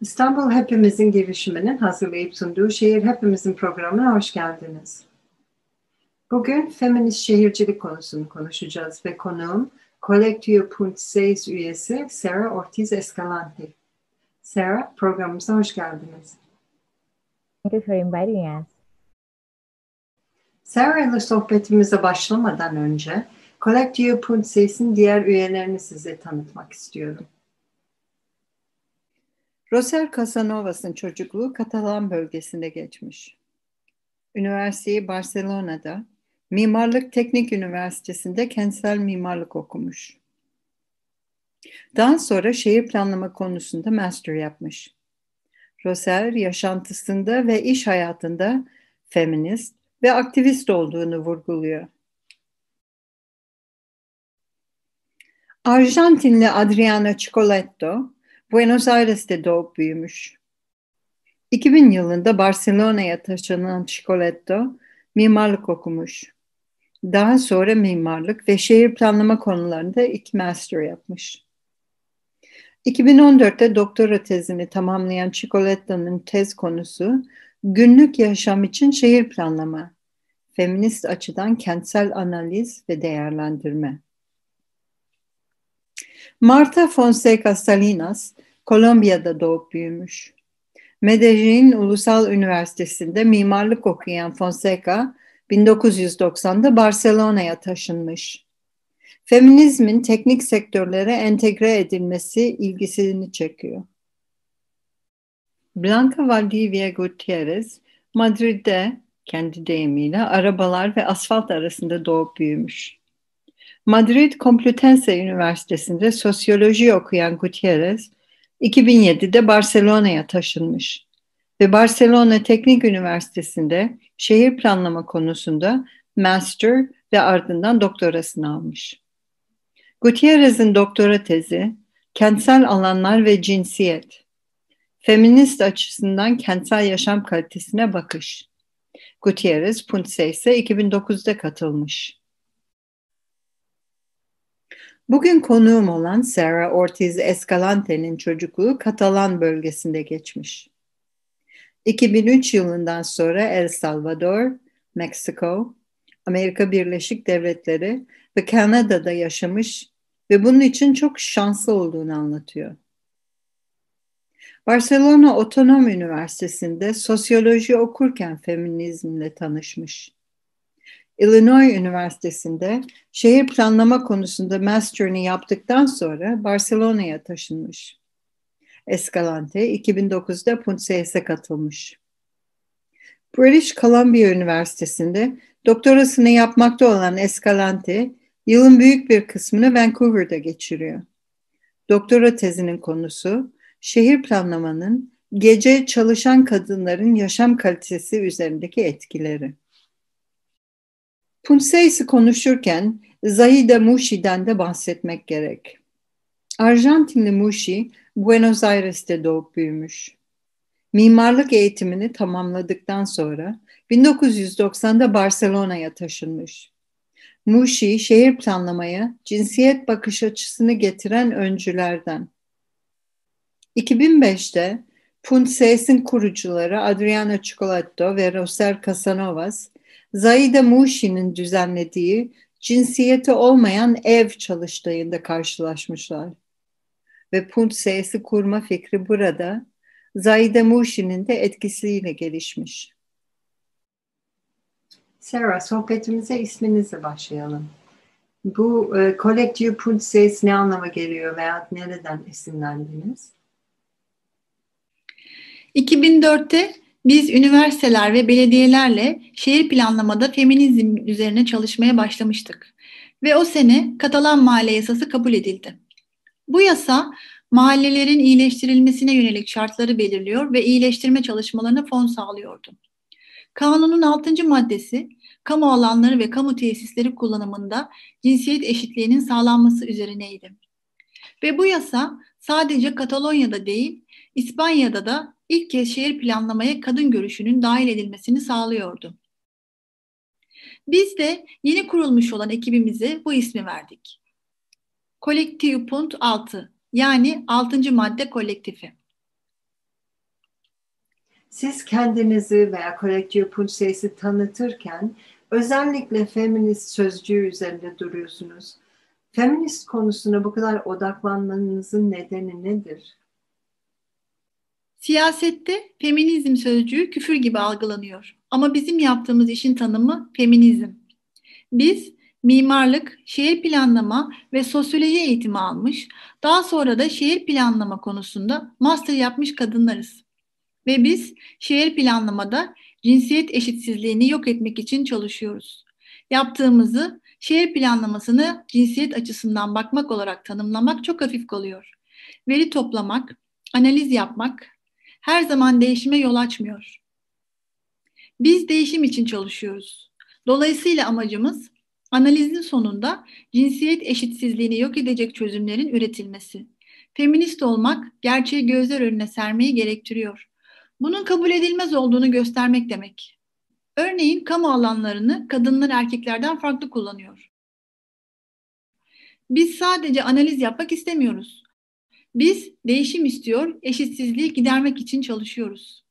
İstanbul Hepimizin girişiminin hazırlayıp sunduğu Şehir Hepimizin programına hoş geldiniz. Bugün feminist şehircilik konusunu konuşacağız ve konuğum Collectio.6 üyesi Sarah Ortiz Escalante. Sarah, programımıza hoş geldiniz. Thank you for inviting us. Sarah ile sohbetimize başlamadan önce Collectio.6'in diğer üyelerini size tanıtmak istiyorum. Roser Casanovas'ın çocukluğu Katalan bölgesinde geçmiş. Üniversiteyi Barcelona'da, Mimarlık Teknik Üniversitesi'nde kentsel mimarlık okumuş. Daha sonra şehir planlama konusunda master yapmış. Roser yaşantısında ve iş hayatında feminist ve aktivist olduğunu vurguluyor. Arjantinli Adriana Chicoletto, Buenos Aires'te doğup büyümüş. 2000 yılında Barcelona'ya taşınan Chicoletto mimarlık okumuş. Daha sonra mimarlık ve şehir planlama konularında iki master yapmış. 2014'te doktora tezini tamamlayan Chicoletto'nun tez konusu günlük yaşam için şehir planlama, feminist açıdan kentsel analiz ve değerlendirme. Marta Fonseca Salinas, Kolombiya'da doğup büyümüş. Medellin Ulusal Üniversitesi'nde mimarlık okuyan Fonseca, 1990'da Barcelona'ya taşınmış. Feminizmin teknik sektörlere entegre edilmesi ilgisini çekiyor. Blanca Valdivia Gutierrez, Madrid'de kendi deyimiyle arabalar ve asfalt arasında doğup büyümüş. Madrid Complutense Üniversitesi'nde sosyoloji okuyan Gutierrez, 2007'de Barcelona'ya taşınmış ve Barcelona Teknik Üniversitesi'nde şehir planlama konusunda master ve ardından doktorasını almış. Gutierrez'in doktora tezi kentsel alanlar ve cinsiyet, feminist açısından kentsel yaşam kalitesine bakış. Gutierrez Punce ise 2009'da katılmış. Bugün konuğum olan Sarah Ortiz Escalante'nin çocukluğu Katalan bölgesinde geçmiş. 2003 yılından sonra El Salvador, Meksiko, Amerika Birleşik Devletleri ve Kanada'da yaşamış ve bunun için çok şanslı olduğunu anlatıyor. Barcelona Otonom Üniversitesi'nde sosyoloji okurken feminizmle tanışmış. Illinois Üniversitesi'nde şehir planlama konusunda master'ını yaptıktan sonra Barcelona'ya taşınmış. Escalante 2009'da Punces'e katılmış. British Columbia Üniversitesi'nde doktorasını yapmakta olan Escalante, yılın büyük bir kısmını Vancouver'da geçiriyor. Doktora tezinin konusu, şehir planlamanın gece çalışan kadınların yaşam kalitesi üzerindeki etkileri. Punseis'i konuşurken Zahida Mushi'den de bahsetmek gerek. Arjantinli Mushi, Buenos Aires'te doğup büyümüş. Mimarlık eğitimini tamamladıktan sonra 1990'da Barcelona'ya taşınmış. Mushi, şehir planlamaya cinsiyet bakış açısını getiren öncülerden. 2005'te Punses'in kurucuları Adriano Cicolatto ve Roser Casanovas, Zaida Mushi'nin düzenlediği cinsiyeti olmayan ev çalıştayında karşılaşmışlar. Ve Punses'i kurma fikri burada Zaida Mushi'nin de etkisiyle gelişmiş. Sarah, sohbetimize isminizle başlayalım. Bu e, Collective Punses ne anlama geliyor veya nereden esinlendiniz? 2004'te biz üniversiteler ve belediyelerle şehir planlamada feminizm üzerine çalışmaya başlamıştık. Ve o sene Katalan Mahalle Yasası kabul edildi. Bu yasa mahallelerin iyileştirilmesine yönelik şartları belirliyor ve iyileştirme çalışmalarına fon sağlıyordu. Kanunun 6. maddesi kamu alanları ve kamu tesisleri kullanımında cinsiyet eşitliğinin sağlanması üzerineydi. Ve bu yasa sadece Katalonya'da değil, İspanya'da da ilk kez şehir planlamaya kadın görüşünün dahil edilmesini sağlıyordu. Biz de yeni kurulmuş olan ekibimize bu ismi verdik. Kolektiv Punt 6 yani 6. madde kolektifi. Siz kendinizi veya Collective Pulses'i tanıtırken özellikle feminist sözcüğü üzerinde duruyorsunuz. Feminist konusuna bu kadar odaklanmanızın nedeni nedir? Siyasette feminizm sözcüğü küfür gibi algılanıyor. Ama bizim yaptığımız işin tanımı feminizm. Biz mimarlık, şehir planlama ve sosyoloji eğitimi almış, daha sonra da şehir planlama konusunda master yapmış kadınlarız. Ve biz şehir planlamada cinsiyet eşitsizliğini yok etmek için çalışıyoruz. Yaptığımızı şehir planlamasını cinsiyet açısından bakmak olarak tanımlamak çok hafif kalıyor. Veri toplamak, analiz yapmak her zaman değişime yol açmıyor. Biz değişim için çalışıyoruz. Dolayısıyla amacımız analizin sonunda cinsiyet eşitsizliğini yok edecek çözümlerin üretilmesi. Feminist olmak gerçeği gözler önüne sermeyi gerektiriyor. Bunun kabul edilmez olduğunu göstermek demek. Örneğin kamu alanlarını kadınlar erkeklerden farklı kullanıyor. Biz sadece analiz yapmak istemiyoruz. Biz değişim istiyor, eşitsizliği gidermek için çalışıyoruz.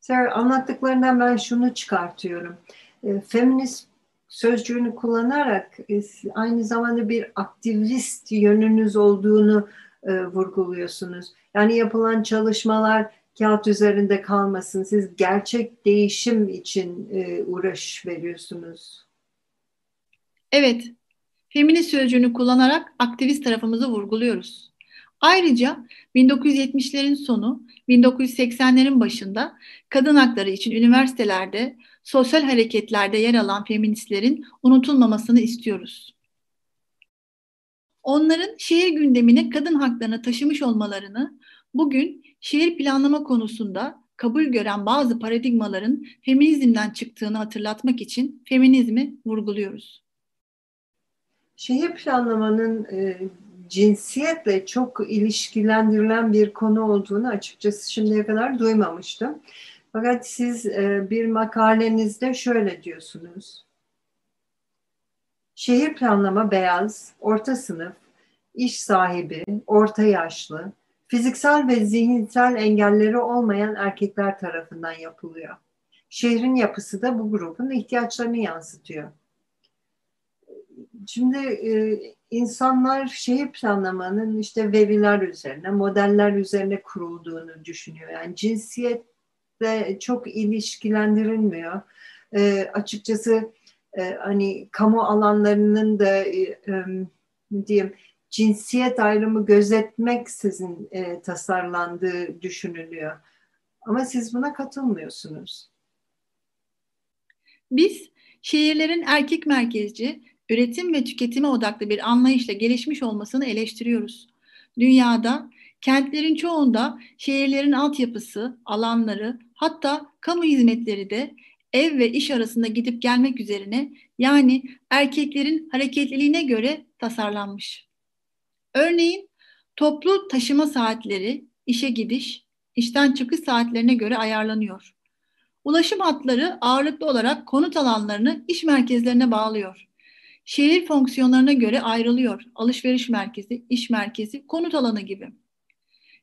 Sarah anlattıklarından ben şunu çıkartıyorum. E, feminist sözcüğünü kullanarak e, aynı zamanda bir aktivist yönünüz olduğunu e, vurguluyorsunuz. Yani yapılan çalışmalar kağıt üzerinde kalmasın. Siz gerçek değişim için uğraş veriyorsunuz. Evet, feminist sözcüğünü kullanarak aktivist tarafımızı vurguluyoruz. Ayrıca 1970'lerin sonu, 1980'lerin başında kadın hakları için üniversitelerde, sosyal hareketlerde yer alan feministlerin unutulmamasını istiyoruz. Onların şehir gündemine kadın haklarını taşımış olmalarını bugün şehir planlama konusunda kabul gören bazı paradigmaların feminizmden çıktığını hatırlatmak için feminizmi vurguluyoruz. Şehir planlamanın e, cinsiyetle çok ilişkilendirilen bir konu olduğunu açıkçası şimdiye kadar duymamıştım. Fakat siz e, bir makalenizde şöyle diyorsunuz. Şehir planlama beyaz, orta sınıf, iş sahibi, orta yaşlı, fiziksel ve zihinsel engelleri olmayan erkekler tarafından yapılıyor. Şehrin yapısı da bu grubun ihtiyaçlarını yansıtıyor. Şimdi e, insanlar şehir planlamanın işte veriler üzerine, modeller üzerine kurulduğunu düşünüyor. Yani cinsiyetle çok ilişkilendirilmiyor. E, açıkçası e, hani kamu alanlarının da e, e, diyeyim cinsiyet ayrımı gözetmeksizin e, tasarlandığı düşünülüyor. Ama siz buna katılmıyorsunuz. Biz şehirlerin erkek merkezci, üretim ve tüketime odaklı bir anlayışla gelişmiş olmasını eleştiriyoruz. Dünyada kentlerin çoğunda şehirlerin altyapısı, alanları, hatta kamu hizmetleri de ev ve iş arasında gidip gelmek üzerine yani erkeklerin hareketliliğine göre tasarlanmış. Örneğin toplu taşıma saatleri işe gidiş, işten çıkış saatlerine göre ayarlanıyor. Ulaşım hatları ağırlıklı olarak konut alanlarını iş merkezlerine bağlıyor. Şehir fonksiyonlarına göre ayrılıyor. Alışveriş merkezi, iş merkezi, konut alanı gibi.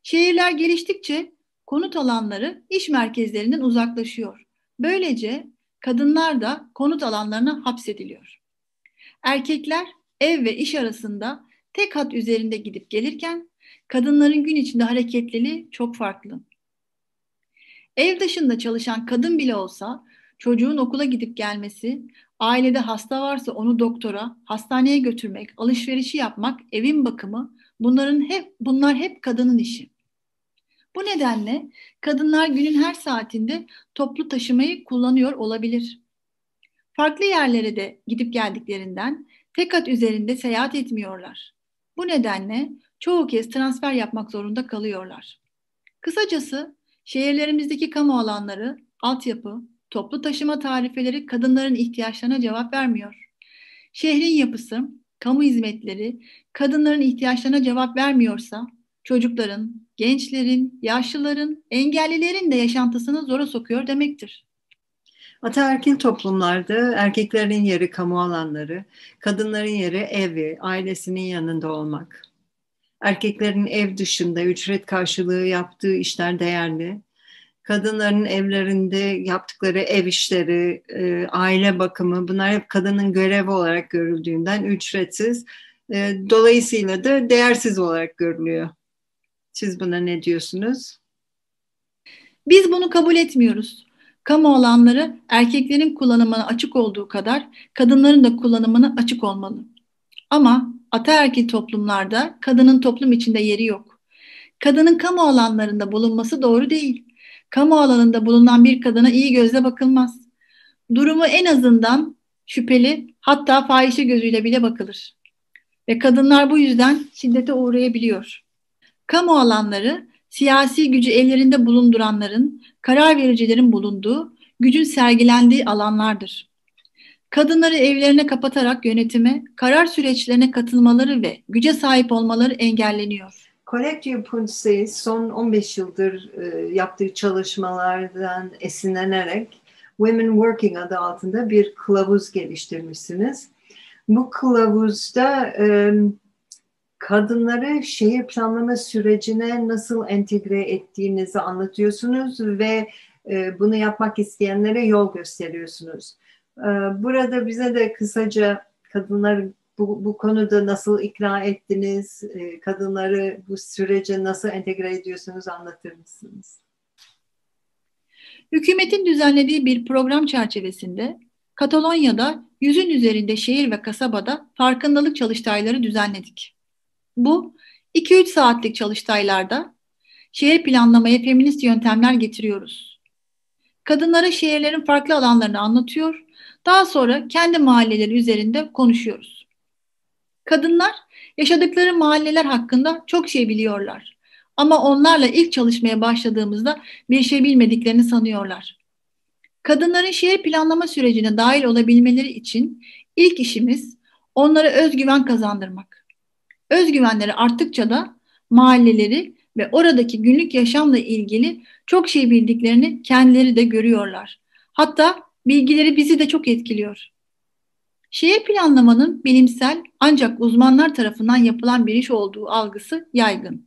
Şehirler geliştikçe konut alanları iş merkezlerinden uzaklaşıyor. Böylece kadınlar da konut alanlarına hapsediliyor. Erkekler ev ve iş arasında tek hat üzerinde gidip gelirken kadınların gün içinde hareketliliği çok farklı. Ev dışında çalışan kadın bile olsa çocuğun okula gidip gelmesi, ailede hasta varsa onu doktora, hastaneye götürmek, alışverişi yapmak, evin bakımı bunların hep bunlar hep kadının işi. Bu nedenle kadınlar günün her saatinde toplu taşımayı kullanıyor olabilir. Farklı yerlere de gidip geldiklerinden tek at üzerinde seyahat etmiyorlar. Bu nedenle çoğu kez transfer yapmak zorunda kalıyorlar. Kısacası şehirlerimizdeki kamu alanları, altyapı, toplu taşıma tarifeleri kadınların ihtiyaçlarına cevap vermiyor. Şehrin yapısı, kamu hizmetleri kadınların ihtiyaçlarına cevap vermiyorsa çocukların, gençlerin, yaşlıların, engellilerin de yaşantısını zora sokuyor demektir. Ataerkil toplumlarda erkeklerin yeri kamu alanları, kadınların yeri evi, ailesinin yanında olmak. Erkeklerin ev dışında ücret karşılığı yaptığı işler değerli. Kadınların evlerinde yaptıkları ev işleri, e, aile bakımı bunlar hep kadının görevi olarak görüldüğünden ücretsiz. E, dolayısıyla da değersiz olarak görülüyor. Siz buna ne diyorsunuz? Biz bunu kabul etmiyoruz. Kamu alanları erkeklerin kullanımına açık olduğu kadar kadınların da kullanımına açık olmalı. Ama ataerkil toplumlarda kadının toplum içinde yeri yok. Kadının kamu alanlarında bulunması doğru değil. Kamu alanında bulunan bir kadına iyi gözle bakılmaz. Durumu en azından şüpheli hatta fahişe gözüyle bile bakılır. Ve kadınlar bu yüzden şiddete uğrayabiliyor. Kamu alanları siyasi gücü ellerinde bulunduranların, karar vericilerin bulunduğu, gücün sergilendiği alanlardır. Kadınları evlerine kapatarak yönetime, karar süreçlerine katılmaları ve güce sahip olmaları engelleniyor. Collective Punse son 15 yıldır e, yaptığı çalışmalardan esinlenerek Women Working adı altında bir kılavuz geliştirmişsiniz. Bu kılavuzda e, kadınları şehir planlama sürecine nasıl entegre ettiğinizi anlatıyorsunuz ve e, bunu yapmak isteyenlere yol gösteriyorsunuz. E, burada bize de kısaca kadınlar bu, bu konuda nasıl ikna ettiniz, e, kadınları bu sürece nasıl entegre ediyorsunuz anlatır mısınız? Hükümetin düzenlediği bir program çerçevesinde Katalonya'da yüzün üzerinde şehir ve kasabada farkındalık çalıştayları düzenledik. Bu 2-3 saatlik çalıştaylarda şehir planlamaya feminist yöntemler getiriyoruz. Kadınlara şehirlerin farklı alanlarını anlatıyor, daha sonra kendi mahalleleri üzerinde konuşuyoruz. Kadınlar yaşadıkları mahalleler hakkında çok şey biliyorlar. Ama onlarla ilk çalışmaya başladığımızda bir şey bilmediklerini sanıyorlar. Kadınların şehir planlama sürecine dahil olabilmeleri için ilk işimiz onlara özgüven kazandırmak. Özgüvenleri arttıkça da mahalleleri ve oradaki günlük yaşamla ilgili çok şey bildiklerini kendileri de görüyorlar. Hatta bilgileri bizi de çok etkiliyor. Şehir planlamanın bilimsel ancak uzmanlar tarafından yapılan bir iş olduğu algısı yaygın.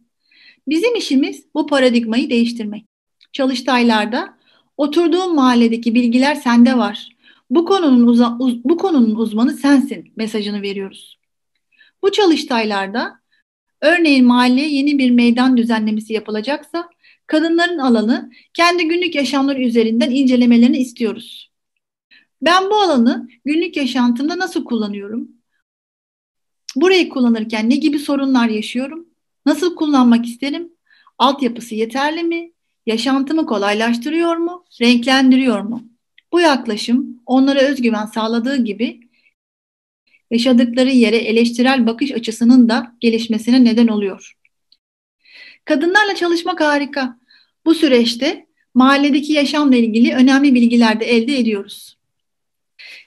Bizim işimiz bu paradigmayı değiştirmek. Çalıştaylarda oturduğun mahalledeki bilgiler sende var. Bu konunun uza, uz, bu konunun uzmanı sensin mesajını veriyoruz. Bu çalıştaylarda örneğin mahalleye yeni bir meydan düzenlemesi yapılacaksa kadınların alanı kendi günlük yaşamları üzerinden incelemelerini istiyoruz. Ben bu alanı günlük yaşantımda nasıl kullanıyorum? Burayı kullanırken ne gibi sorunlar yaşıyorum? Nasıl kullanmak isterim? Altyapısı yeterli mi? Yaşantımı kolaylaştırıyor mu? Renklendiriyor mu? Bu yaklaşım onlara özgüven sağladığı gibi yaşadıkları yere eleştirel bakış açısının da gelişmesine neden oluyor. Kadınlarla çalışmak harika. Bu süreçte mahalledeki yaşamla ilgili önemli bilgiler de elde ediyoruz.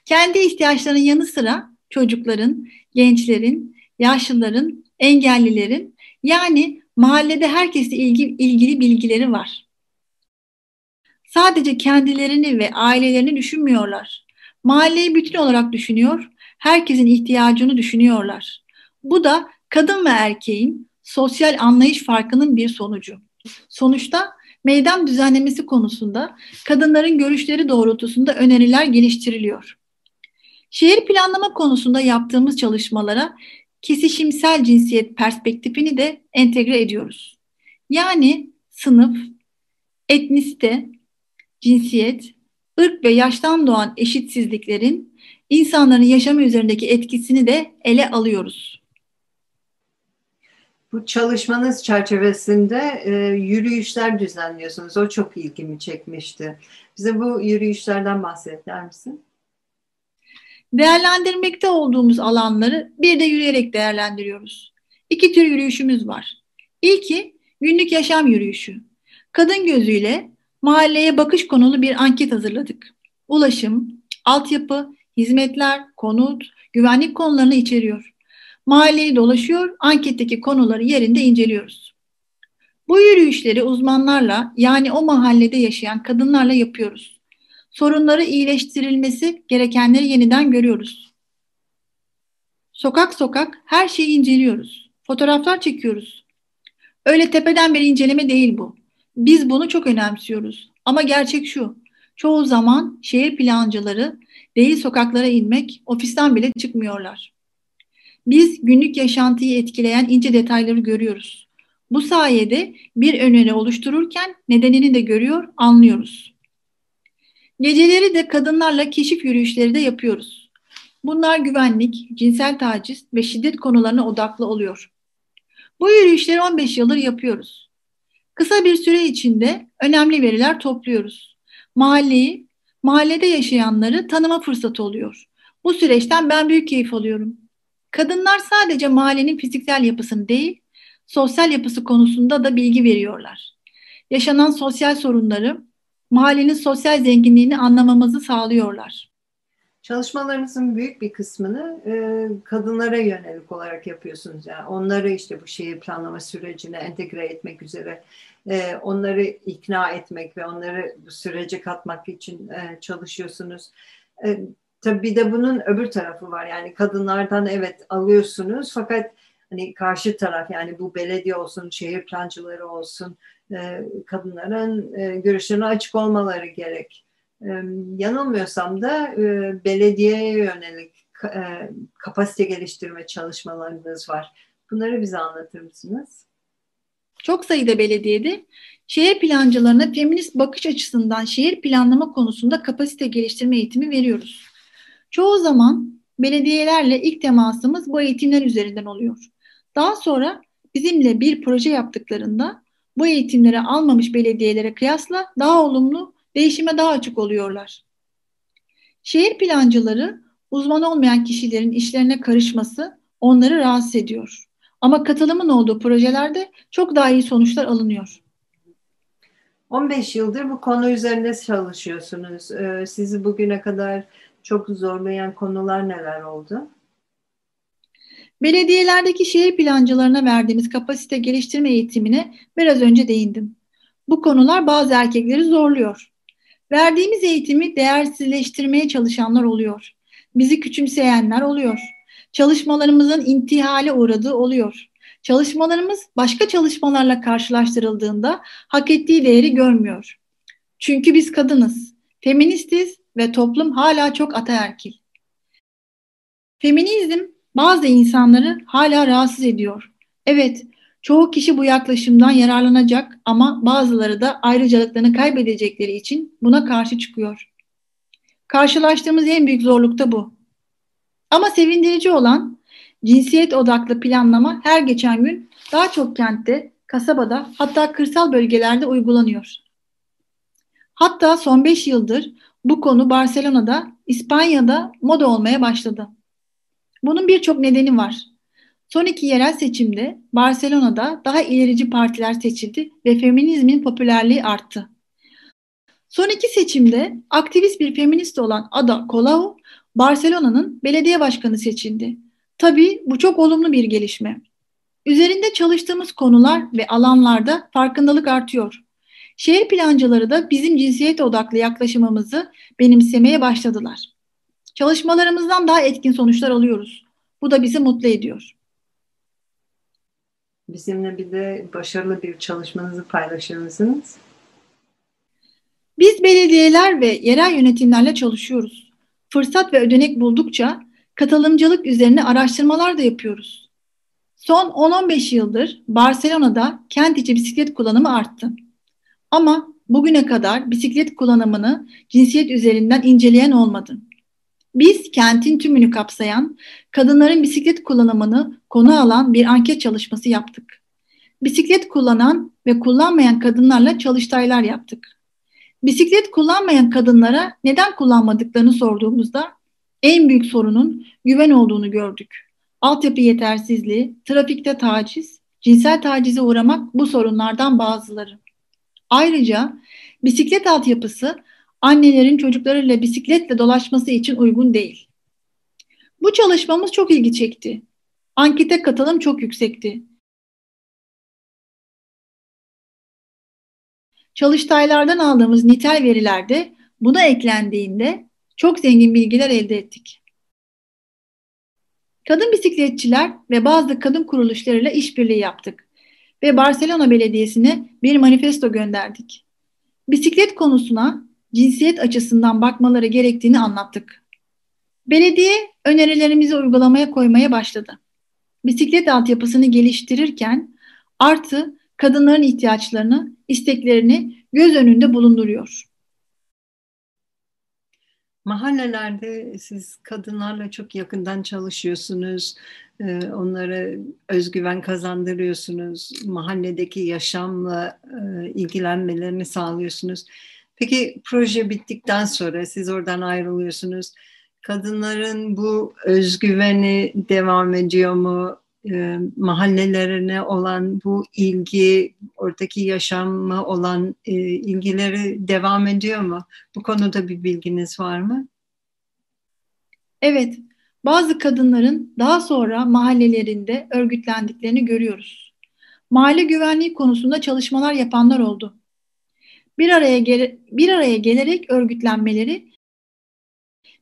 Kendi ihtiyaçlarının yanı sıra çocukların, gençlerin, yaşlıların, engellilerin yani mahallede herkesle ilgi, ilgili bilgileri var. Sadece kendilerini ve ailelerini düşünmüyorlar. Mahalleyi bütün olarak düşünüyor, herkesin ihtiyacını düşünüyorlar. Bu da kadın ve erkeğin sosyal anlayış farkının bir sonucu. Sonuçta meydan düzenlemesi konusunda kadınların görüşleri doğrultusunda öneriler geliştiriliyor. Şehir planlama konusunda yaptığımız çalışmalara kesişimsel cinsiyet perspektifini de entegre ediyoruz. Yani sınıf, etnisite, cinsiyet, ırk ve yaştan doğan eşitsizliklerin insanların yaşamı üzerindeki etkisini de ele alıyoruz. Bu çalışmanız çerçevesinde e, yürüyüşler düzenliyorsunuz. O çok ilgimi çekmişti. Bize bu yürüyüşlerden bahseder misin? Değerlendirmekte olduğumuz alanları bir de yürüyerek değerlendiriyoruz. İki tür yürüyüşümüz var. İlki günlük yaşam yürüyüşü. Kadın gözüyle mahalleye bakış konulu bir anket hazırladık. Ulaşım, altyapı, hizmetler, konut, güvenlik konularını içeriyor. Mahalleyi dolaşıyor, anketteki konuları yerinde inceliyoruz. Bu yürüyüşleri uzmanlarla yani o mahallede yaşayan kadınlarla yapıyoruz sorunları iyileştirilmesi gerekenleri yeniden görüyoruz. Sokak sokak her şeyi inceliyoruz. Fotoğraflar çekiyoruz. Öyle tepeden bir inceleme değil bu. Biz bunu çok önemsiyoruz. Ama gerçek şu. Çoğu zaman şehir plancıları değil sokaklara inmek, ofisten bile çıkmıyorlar. Biz günlük yaşantıyı etkileyen ince detayları görüyoruz. Bu sayede bir öneri oluştururken nedenini de görüyor, anlıyoruz. Geceleri de kadınlarla keşif yürüyüşleri de yapıyoruz. Bunlar güvenlik, cinsel taciz ve şiddet konularına odaklı oluyor. Bu yürüyüşleri 15 yıldır yapıyoruz. Kısa bir süre içinde önemli veriler topluyoruz. Mahalleyi, mahallede yaşayanları tanıma fırsatı oluyor. Bu süreçten ben büyük keyif alıyorum. Kadınlar sadece mahallenin fiziksel yapısını değil, sosyal yapısı konusunda da bilgi veriyorlar. Yaşanan sosyal sorunları, mahallenin sosyal zenginliğini anlamamızı sağlıyorlar. Çalışmalarınızın büyük bir kısmını e, kadınlara yönelik olarak yapıyorsunuz. Yani onları işte bu şehir planlama sürecine entegre etmek üzere, e, onları ikna etmek ve onları bu sürece katmak için e, çalışıyorsunuz. E, tabii bir de bunun öbür tarafı var. Yani kadınlardan evet alıyorsunuz fakat hani karşı taraf yani bu belediye olsun, şehir plancıları olsun kadınların e, görüşlerine açık olmaları gerek. E, yanılmıyorsam da e, belediyeye yönelik e, kapasite geliştirme çalışmalarınız var. Bunları bize anlatır mısınız? Çok sayıda belediyede şehir plancılarına feminist bakış açısından şehir planlama konusunda kapasite geliştirme eğitimi veriyoruz. Çoğu zaman belediyelerle ilk temasımız bu eğitimler üzerinden oluyor. Daha sonra bizimle bir proje yaptıklarında bu eğitimleri almamış belediyelere kıyasla daha olumlu, değişime daha açık oluyorlar. Şehir plancıları uzman olmayan kişilerin işlerine karışması onları rahatsız ediyor. Ama katılımın olduğu projelerde çok daha iyi sonuçlar alınıyor. 15 yıldır bu konu üzerinde çalışıyorsunuz. Ee, sizi bugüne kadar çok zorlayan konular neler oldu? Belediyelerdeki şehir plancılarına verdiğimiz kapasite geliştirme eğitimine biraz önce değindim. Bu konular bazı erkekleri zorluyor. Verdiğimiz eğitimi değersizleştirmeye çalışanlar oluyor. Bizi küçümseyenler oluyor. Çalışmalarımızın intihale uğradığı oluyor. Çalışmalarımız başka çalışmalarla karşılaştırıldığında hak ettiği değeri görmüyor. Çünkü biz kadınız, feministiz ve toplum hala çok ataerkil. Feminizm bazı insanları hala rahatsız ediyor. Evet, çoğu kişi bu yaklaşımdan yararlanacak ama bazıları da ayrıcalıklarını kaybedecekleri için buna karşı çıkıyor. Karşılaştığımız en büyük zorluk da bu. Ama sevindirici olan cinsiyet odaklı planlama her geçen gün daha çok kentte, kasabada hatta kırsal bölgelerde uygulanıyor. Hatta son 5 yıldır bu konu Barcelona'da, İspanya'da moda olmaya başladı. Bunun birçok nedeni var. Son iki yerel seçimde Barcelona'da daha ilerici partiler seçildi ve feminizmin popülerliği arttı. Son iki seçimde aktivist bir feminist olan Ada Colau, Barcelona'nın belediye başkanı seçildi. Tabii bu çok olumlu bir gelişme. Üzerinde çalıştığımız konular ve alanlarda farkındalık artıyor. Şehir plancıları da bizim cinsiyet odaklı yaklaşımımızı benimsemeye başladılar. Çalışmalarımızdan daha etkin sonuçlar alıyoruz. Bu da bizi mutlu ediyor. Bizimle bir de başarılı bir çalışmanızı paylaşır mısınız? Biz belediyeler ve yerel yönetimlerle çalışıyoruz. Fırsat ve ödenek buldukça katılımcılık üzerine araştırmalar da yapıyoruz. Son 10-15 yıldır Barcelona'da kent içi bisiklet kullanımı arttı. Ama bugüne kadar bisiklet kullanımını cinsiyet üzerinden inceleyen olmadı. Biz kentin tümünü kapsayan, kadınların bisiklet kullanımını konu alan bir anket çalışması yaptık. Bisiklet kullanan ve kullanmayan kadınlarla çalıştaylar yaptık. Bisiklet kullanmayan kadınlara neden kullanmadıklarını sorduğumuzda en büyük sorunun güven olduğunu gördük. Altyapı yetersizliği, trafikte taciz, cinsel tacize uğramak bu sorunlardan bazıları. Ayrıca bisiklet altyapısı annelerin çocuklarıyla bisikletle dolaşması için uygun değil. Bu çalışmamız çok ilgi çekti. Ankete katılım çok yüksekti. Çalıştaylardan aldığımız nitel verilerde buna eklendiğinde çok zengin bilgiler elde ettik. Kadın bisikletçiler ve bazı kadın kuruluşlarıyla işbirliği yaptık ve Barcelona Belediyesi'ne bir manifesto gönderdik. bisiklet konusuna cinsiyet açısından bakmaları gerektiğini anlattık. Belediye önerilerimizi uygulamaya koymaya başladı. Bisiklet altyapısını geliştirirken artı kadınların ihtiyaçlarını, isteklerini göz önünde bulunduruyor. Mahallelerde siz kadınlarla çok yakından çalışıyorsunuz. Ee, onlara özgüven kazandırıyorsunuz. Mahalledeki yaşamla e, ilgilenmelerini sağlıyorsunuz. Peki proje bittikten sonra siz oradan ayrılıyorsunuz. Kadınların bu özgüveni devam ediyor mu? e, mahallelerine olan bu ilgi, oradaki yaşamı olan e, ilgileri devam ediyor mu? Bu konuda bir bilginiz var mı? Evet, bazı kadınların daha sonra mahallelerinde örgütlendiklerini görüyoruz. Mahalle güvenliği konusunda çalışmalar yapanlar oldu. Bir araya gele, bir araya gelerek örgütlenmeleri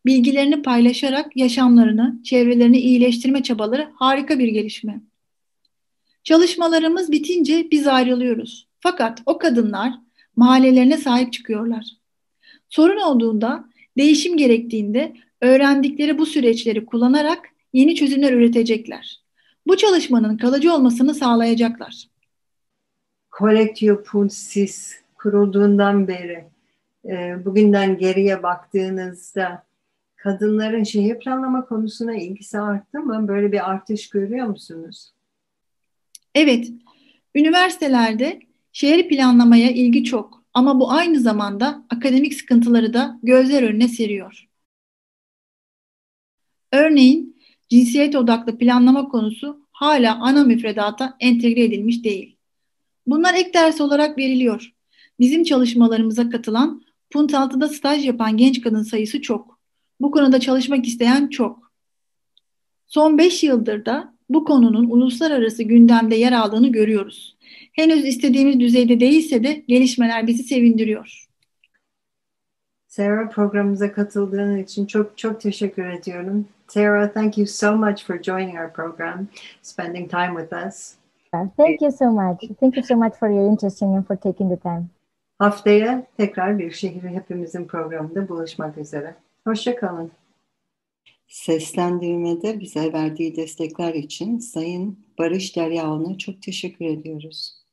bilgilerini paylaşarak yaşamlarını, çevrelerini iyileştirme çabaları harika bir gelişme. Çalışmalarımız bitince biz ayrılıyoruz. Fakat o kadınlar mahallelerine sahip çıkıyorlar. Sorun olduğunda, değişim gerektiğinde öğrendikleri bu süreçleri kullanarak yeni çözümler üretecekler. Bu çalışmanın kalıcı olmasını sağlayacaklar. Collectio Punsis kurulduğundan beri e, bugünden geriye baktığınızda kadınların şehir planlama konusuna ilgisi arttı mı? Böyle bir artış görüyor musunuz? Evet, üniversitelerde şehir planlamaya ilgi çok ama bu aynı zamanda akademik sıkıntıları da gözler önüne seriyor. Örneğin cinsiyet odaklı planlama konusu hala ana müfredata entegre edilmiş değil. Bunlar ek ders olarak veriliyor. Bizim çalışmalarımıza katılan Puntaltı'da staj yapan genç kadın sayısı çok. Bu konuda çalışmak isteyen çok. Son 5 yıldır da bu konunun uluslararası gündemde yer aldığını görüyoruz. Henüz istediğimiz düzeyde değilse de gelişmeler bizi sevindiriyor. Sarah programımıza katıldığın için çok çok teşekkür ediyorum. Sarah, thank you so much for joining our program, spending time with us. Thank you so much. Thank you so much for your interest and for taking the time. Haftaya tekrar bir şehri hepimizin programında buluşmak üzere. Hoşçakalın. Seslendirmede bize verdiği destekler için Sayın Barış Deryaoğlu'na çok teşekkür ediyoruz.